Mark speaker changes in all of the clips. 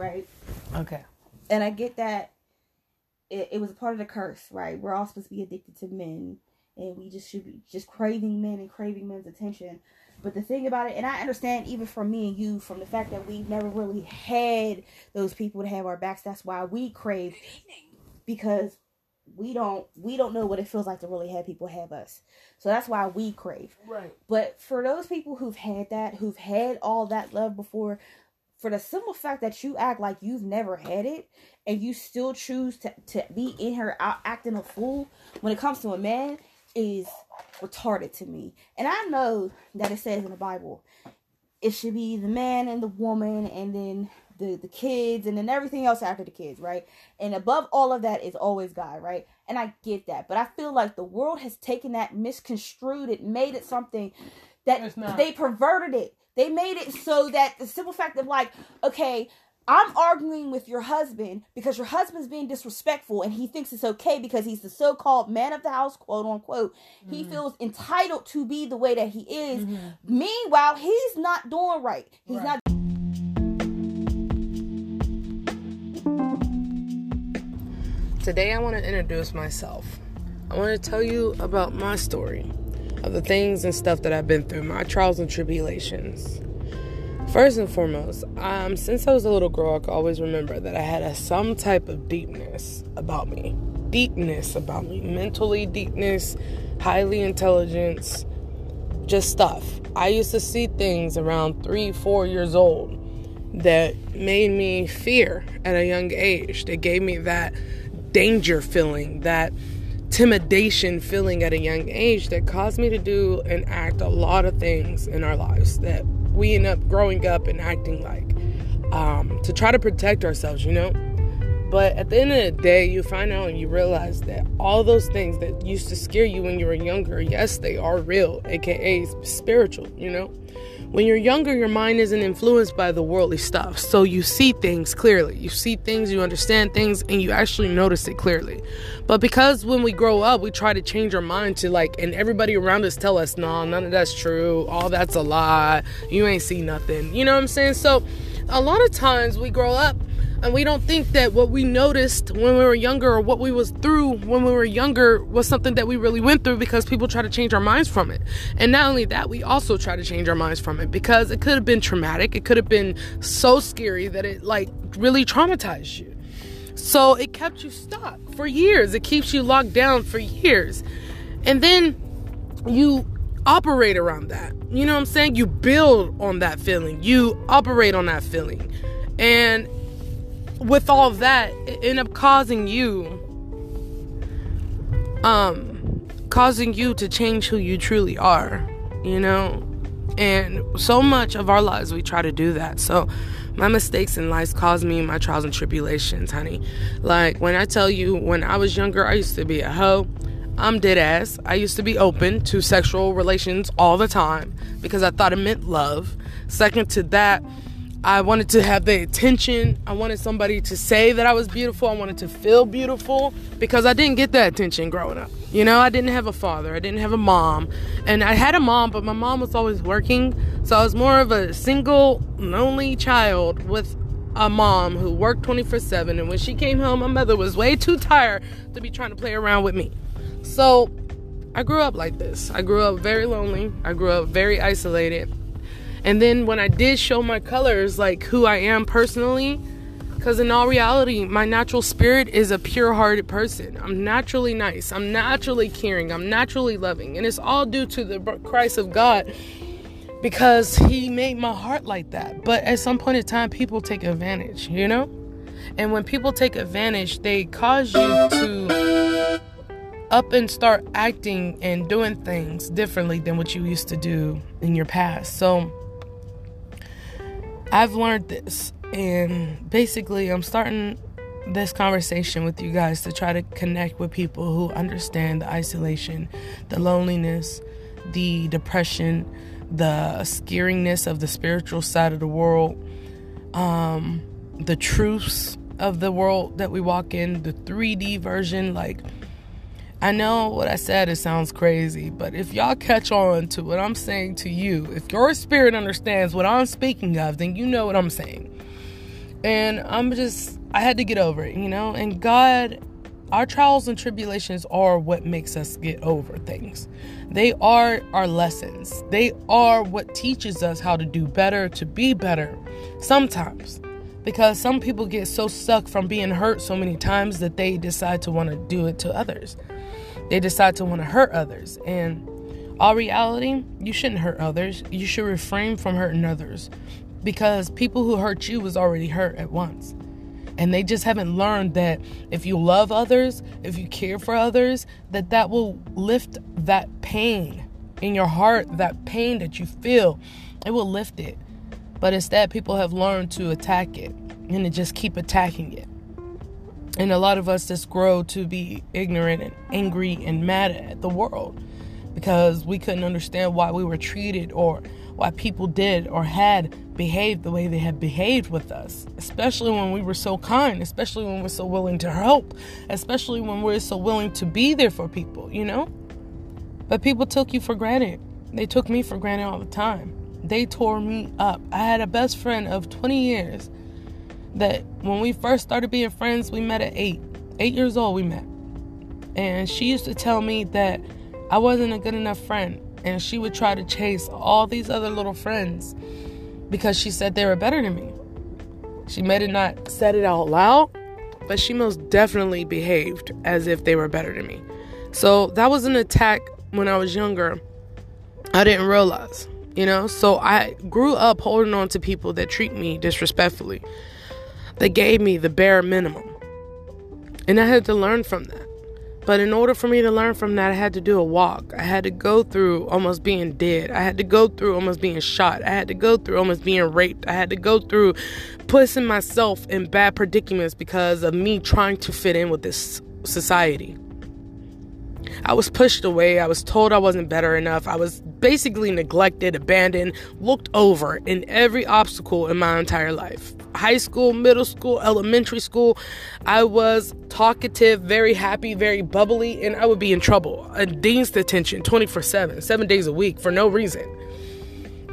Speaker 1: right?
Speaker 2: Okay.
Speaker 1: And I get that it, it was a part of the curse, right? We're all supposed to be addicted to men, and we just should be just craving men and craving men's attention. But the thing about it, and I understand even from me and you, from the fact that we've never really had those people to have our backs. That's why we crave, because we don't we don't know what it feels like to really have people have us. So that's why we crave.
Speaker 2: Right.
Speaker 1: But for those people who've had that, who've had all that love before, for the simple fact that you act like you've never had it and you still choose to, to be in here out acting a fool when it comes to a man is retarded to me. And I know that it says in the Bible it should be the man and the woman and then the, the kids and then everything else after the kids, right? And above all of that is always God, right? And I get that. But I feel like the world has taken that, misconstrued it, made it something that they perverted it. They made it so that the simple fact of like, okay, I'm arguing with your husband because your husband's being disrespectful and he thinks it's okay because he's the so called man of the house, quote unquote. Mm-hmm. He feels entitled to be the way that he is. Mm-hmm. Meanwhile, he's not doing right. He's right. not.
Speaker 2: Today, I want to introduce myself. I want to tell you about my story of the things and stuff that I've been through, my trials and tribulations. First and foremost, um, since I was a little girl, I could always remember that I had a, some type of deepness about me. Deepness about me. Mentally deepness, highly intelligence, just stuff. I used to see things around three, four years old that made me fear at a young age. That gave me that danger feeling, that intimidation feeling at a young age that caused me to do and act a lot of things in our lives that we end up growing up and acting like um, to try to protect ourselves, you know? But at the end of the day, you find out and you realize that all those things that used to scare you when you were younger, yes, they are real, aka spiritual, you know? When you're younger, your mind isn't influenced by the worldly stuff. So you see things clearly. You see things, you understand things, and you actually notice it clearly. But because when we grow up, we try to change our mind to like, and everybody around us tell us, no, none of that's true. All that's a lie. You ain't see nothing. You know what I'm saying? So a lot of times we grow up and we don't think that what we noticed when we were younger or what we was through when we were younger was something that we really went through because people try to change our minds from it. And not only that we also try to change our minds from it because it could have been traumatic. It could have been so scary that it like really traumatized you. So it kept you stuck for years. It keeps you locked down for years. And then you operate around that. You know what i'm saying? You build on that feeling. You operate on that feeling. And with all of that, end up causing you, um, causing you to change who you truly are, you know? And so much of our lives, we try to do that. So, my mistakes in life caused me my trials and tribulations, honey. Like, when I tell you, when I was younger, I used to be a hoe. I'm dead ass. I used to be open to sexual relations all the time because I thought it meant love. Second to that, I wanted to have the attention. I wanted somebody to say that I was beautiful. I wanted to feel beautiful because I didn't get that attention growing up. You know, I didn't have a father, I didn't have a mom. And I had a mom, but my mom was always working. So I was more of a single, lonely child with a mom who worked 24 7. And when she came home, my mother was way too tired to be trying to play around with me. So I grew up like this. I grew up very lonely. I grew up very isolated. And then when I did show my colors, like who I am personally, because in all reality, my natural spirit is a pure hearted person. I'm naturally nice. I'm naturally caring. I'm naturally loving. And it's all due to the Christ of God because He made my heart like that. But at some point in time, people take advantage, you know? And when people take advantage, they cause you to up and start acting and doing things differently than what you used to do in your past. So, I've learned this, and basically, I'm starting this conversation with you guys to try to connect with people who understand the isolation, the loneliness, the depression, the scariness of the spiritual side of the world, um, the truths of the world that we walk in, the 3D version, like I know what I said, it sounds crazy, but if y'all catch on to what I'm saying to you, if your spirit understands what I'm speaking of, then you know what I'm saying. And I'm just, I had to get over it, you know? And God, our trials and tribulations are what makes us get over things. They are our lessons. They are what teaches us how to do better, to be better sometimes. Because some people get so stuck from being hurt so many times that they decide to want to do it to others. They decide to want to hurt others. And all reality, you shouldn't hurt others. You should refrain from hurting others. Because people who hurt you was already hurt at once. And they just haven't learned that if you love others, if you care for others, that that will lift that pain in your heart, that pain that you feel. It will lift it. But instead, people have learned to attack it and to just keep attacking it. And a lot of us just grow to be ignorant and angry and mad at the world because we couldn't understand why we were treated or why people did or had behaved the way they had behaved with us, especially when we were so kind, especially when we're so willing to help, especially when we're so willing to be there for people, you know? But people took you for granted. They took me for granted all the time. They tore me up. I had a best friend of 20 years that when we first started being friends, we met at eight. Eight years old, we met. And she used to tell me that I wasn't a good enough friend. And she would try to chase all these other little friends because she said they were better than me. She may have not said it out loud, but she most definitely behaved as if they were better than me. So that was an attack when I was younger. I didn't realize, you know? So I grew up holding on to people that treat me disrespectfully. They gave me the bare minimum. And I had to learn from that. But in order for me to learn from that, I had to do a walk. I had to go through almost being dead. I had to go through almost being shot. I had to go through almost being raped. I had to go through placing myself in bad predicaments because of me trying to fit in with this society. I was pushed away. I was told I wasn't better enough. I was basically neglected, abandoned, looked over in every obstacle in my entire life. High school, middle school, elementary school, I was talkative, very happy, very bubbly, and I would be in trouble. A dean's detention 24 7, seven days a week for no reason.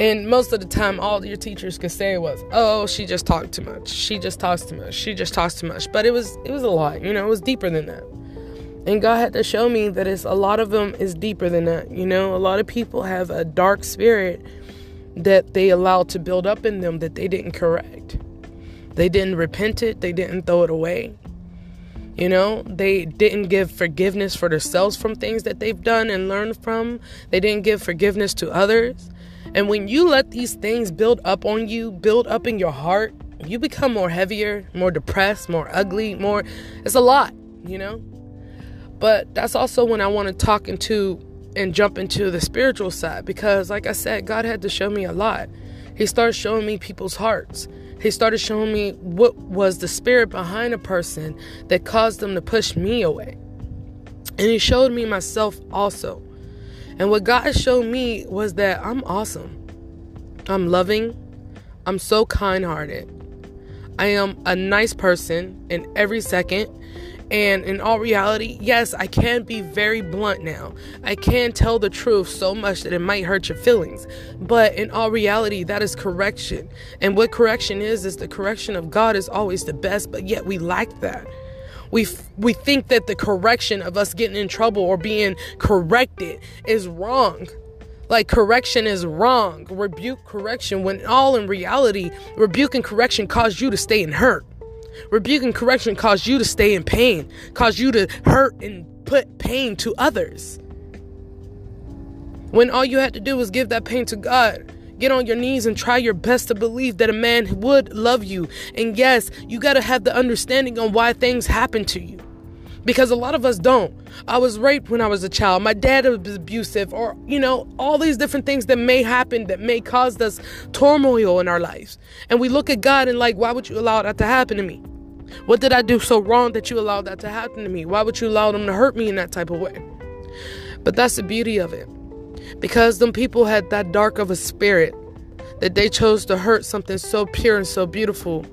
Speaker 2: And most of the time, all your teachers could say was, "Oh, she just talked too much. She just talks too much. She just talks too much." But it was, it was a lot. You know, it was deeper than that. And God had to show me that it's a lot of them is deeper than that. You know, a lot of people have a dark spirit that they allowed to build up in them that they didn't correct. They didn't repent it, they didn't throw it away. You know, they didn't give forgiveness for themselves from things that they've done and learned from. They didn't give forgiveness to others. And when you let these things build up on you, build up in your heart, you become more heavier, more depressed, more ugly, more. It's a lot, you know? But that's also when I want to talk into and jump into the spiritual side because, like I said, God had to show me a lot. He started showing me people's hearts. He started showing me what was the spirit behind a person that caused them to push me away. And He showed me myself also. And what God showed me was that I'm awesome. I'm loving. I'm so kind hearted. I am a nice person in every second. And in all reality, yes, I can be very blunt now. I can tell the truth so much that it might hurt your feelings. But in all reality, that is correction. And what correction is, is the correction of God is always the best, but yet we lack that. We, we think that the correction of us getting in trouble or being corrected is wrong. Like correction is wrong. Rebuke correction when all in reality, rebuke and correction cause you to stay in hurt. Rebuke and correction cause you to stay in pain, cause you to hurt and put pain to others. When all you had to do was give that pain to God. Get on your knees and try your best to believe that a man would love you. And yes, you got to have the understanding on why things happen to you. Because a lot of us don't. I was raped when I was a child. My dad was abusive, or, you know, all these different things that may happen that may cause us turmoil in our lives. And we look at God and, like, why would you allow that to happen to me? What did I do so wrong that you allowed that to happen to me? Why would you allow them to hurt me in that type of way? But that's the beauty of it. Because them people had that dark of a spirit that they chose to hurt something so pure and so beautiful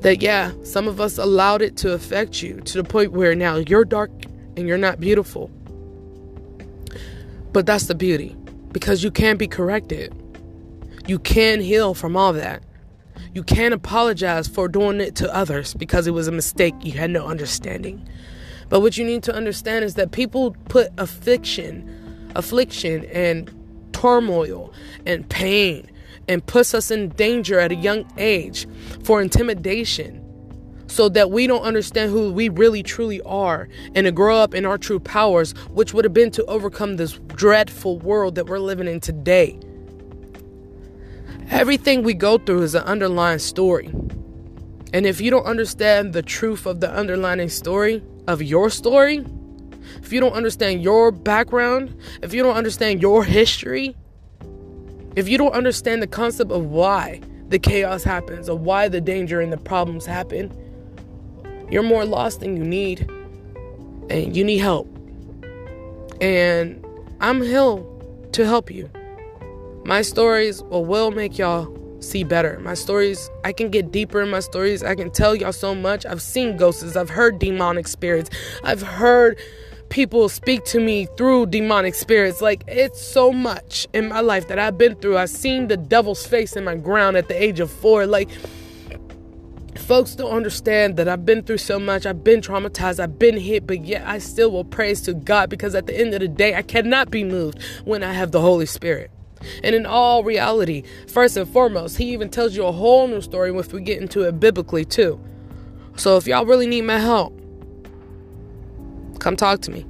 Speaker 2: that yeah, some of us allowed it to affect you to the point where now you're dark and you're not beautiful. But that's the beauty because you can be corrected. You can heal from all that. You can't apologize for doing it to others because it was a mistake. You had no understanding. But what you need to understand is that people put affliction, affliction and turmoil and pain and puts us in danger at a young age for intimidation so that we don't understand who we really truly are and to grow up in our true powers, which would have been to overcome this dreadful world that we're living in today. Everything we go through is an underlying story. And if you don't understand the truth of the underlying story of your story, if you don't understand your background, if you don't understand your history, if you don't understand the concept of why the chaos happens, or why the danger and the problems happen, you're more lost than you need. And you need help. And I'm here to help you. My stories will, will make y'all see better. My stories, I can get deeper in my stories. I can tell y'all so much. I've seen ghosts, I've heard demonic spirits, I've heard people speak to me through demonic spirits. Like it's so much in my life that I've been through. I've seen the devil's face in my ground at the age of four. Like folks don't understand that I've been through so much. I've been traumatized. I've been hit, but yet I still will praise to God because at the end of the day, I cannot be moved when I have the Holy Spirit. And in all reality, first and foremost, he even tells you a whole new story if we get into it biblically too. So if y'all really need my help, come talk to me.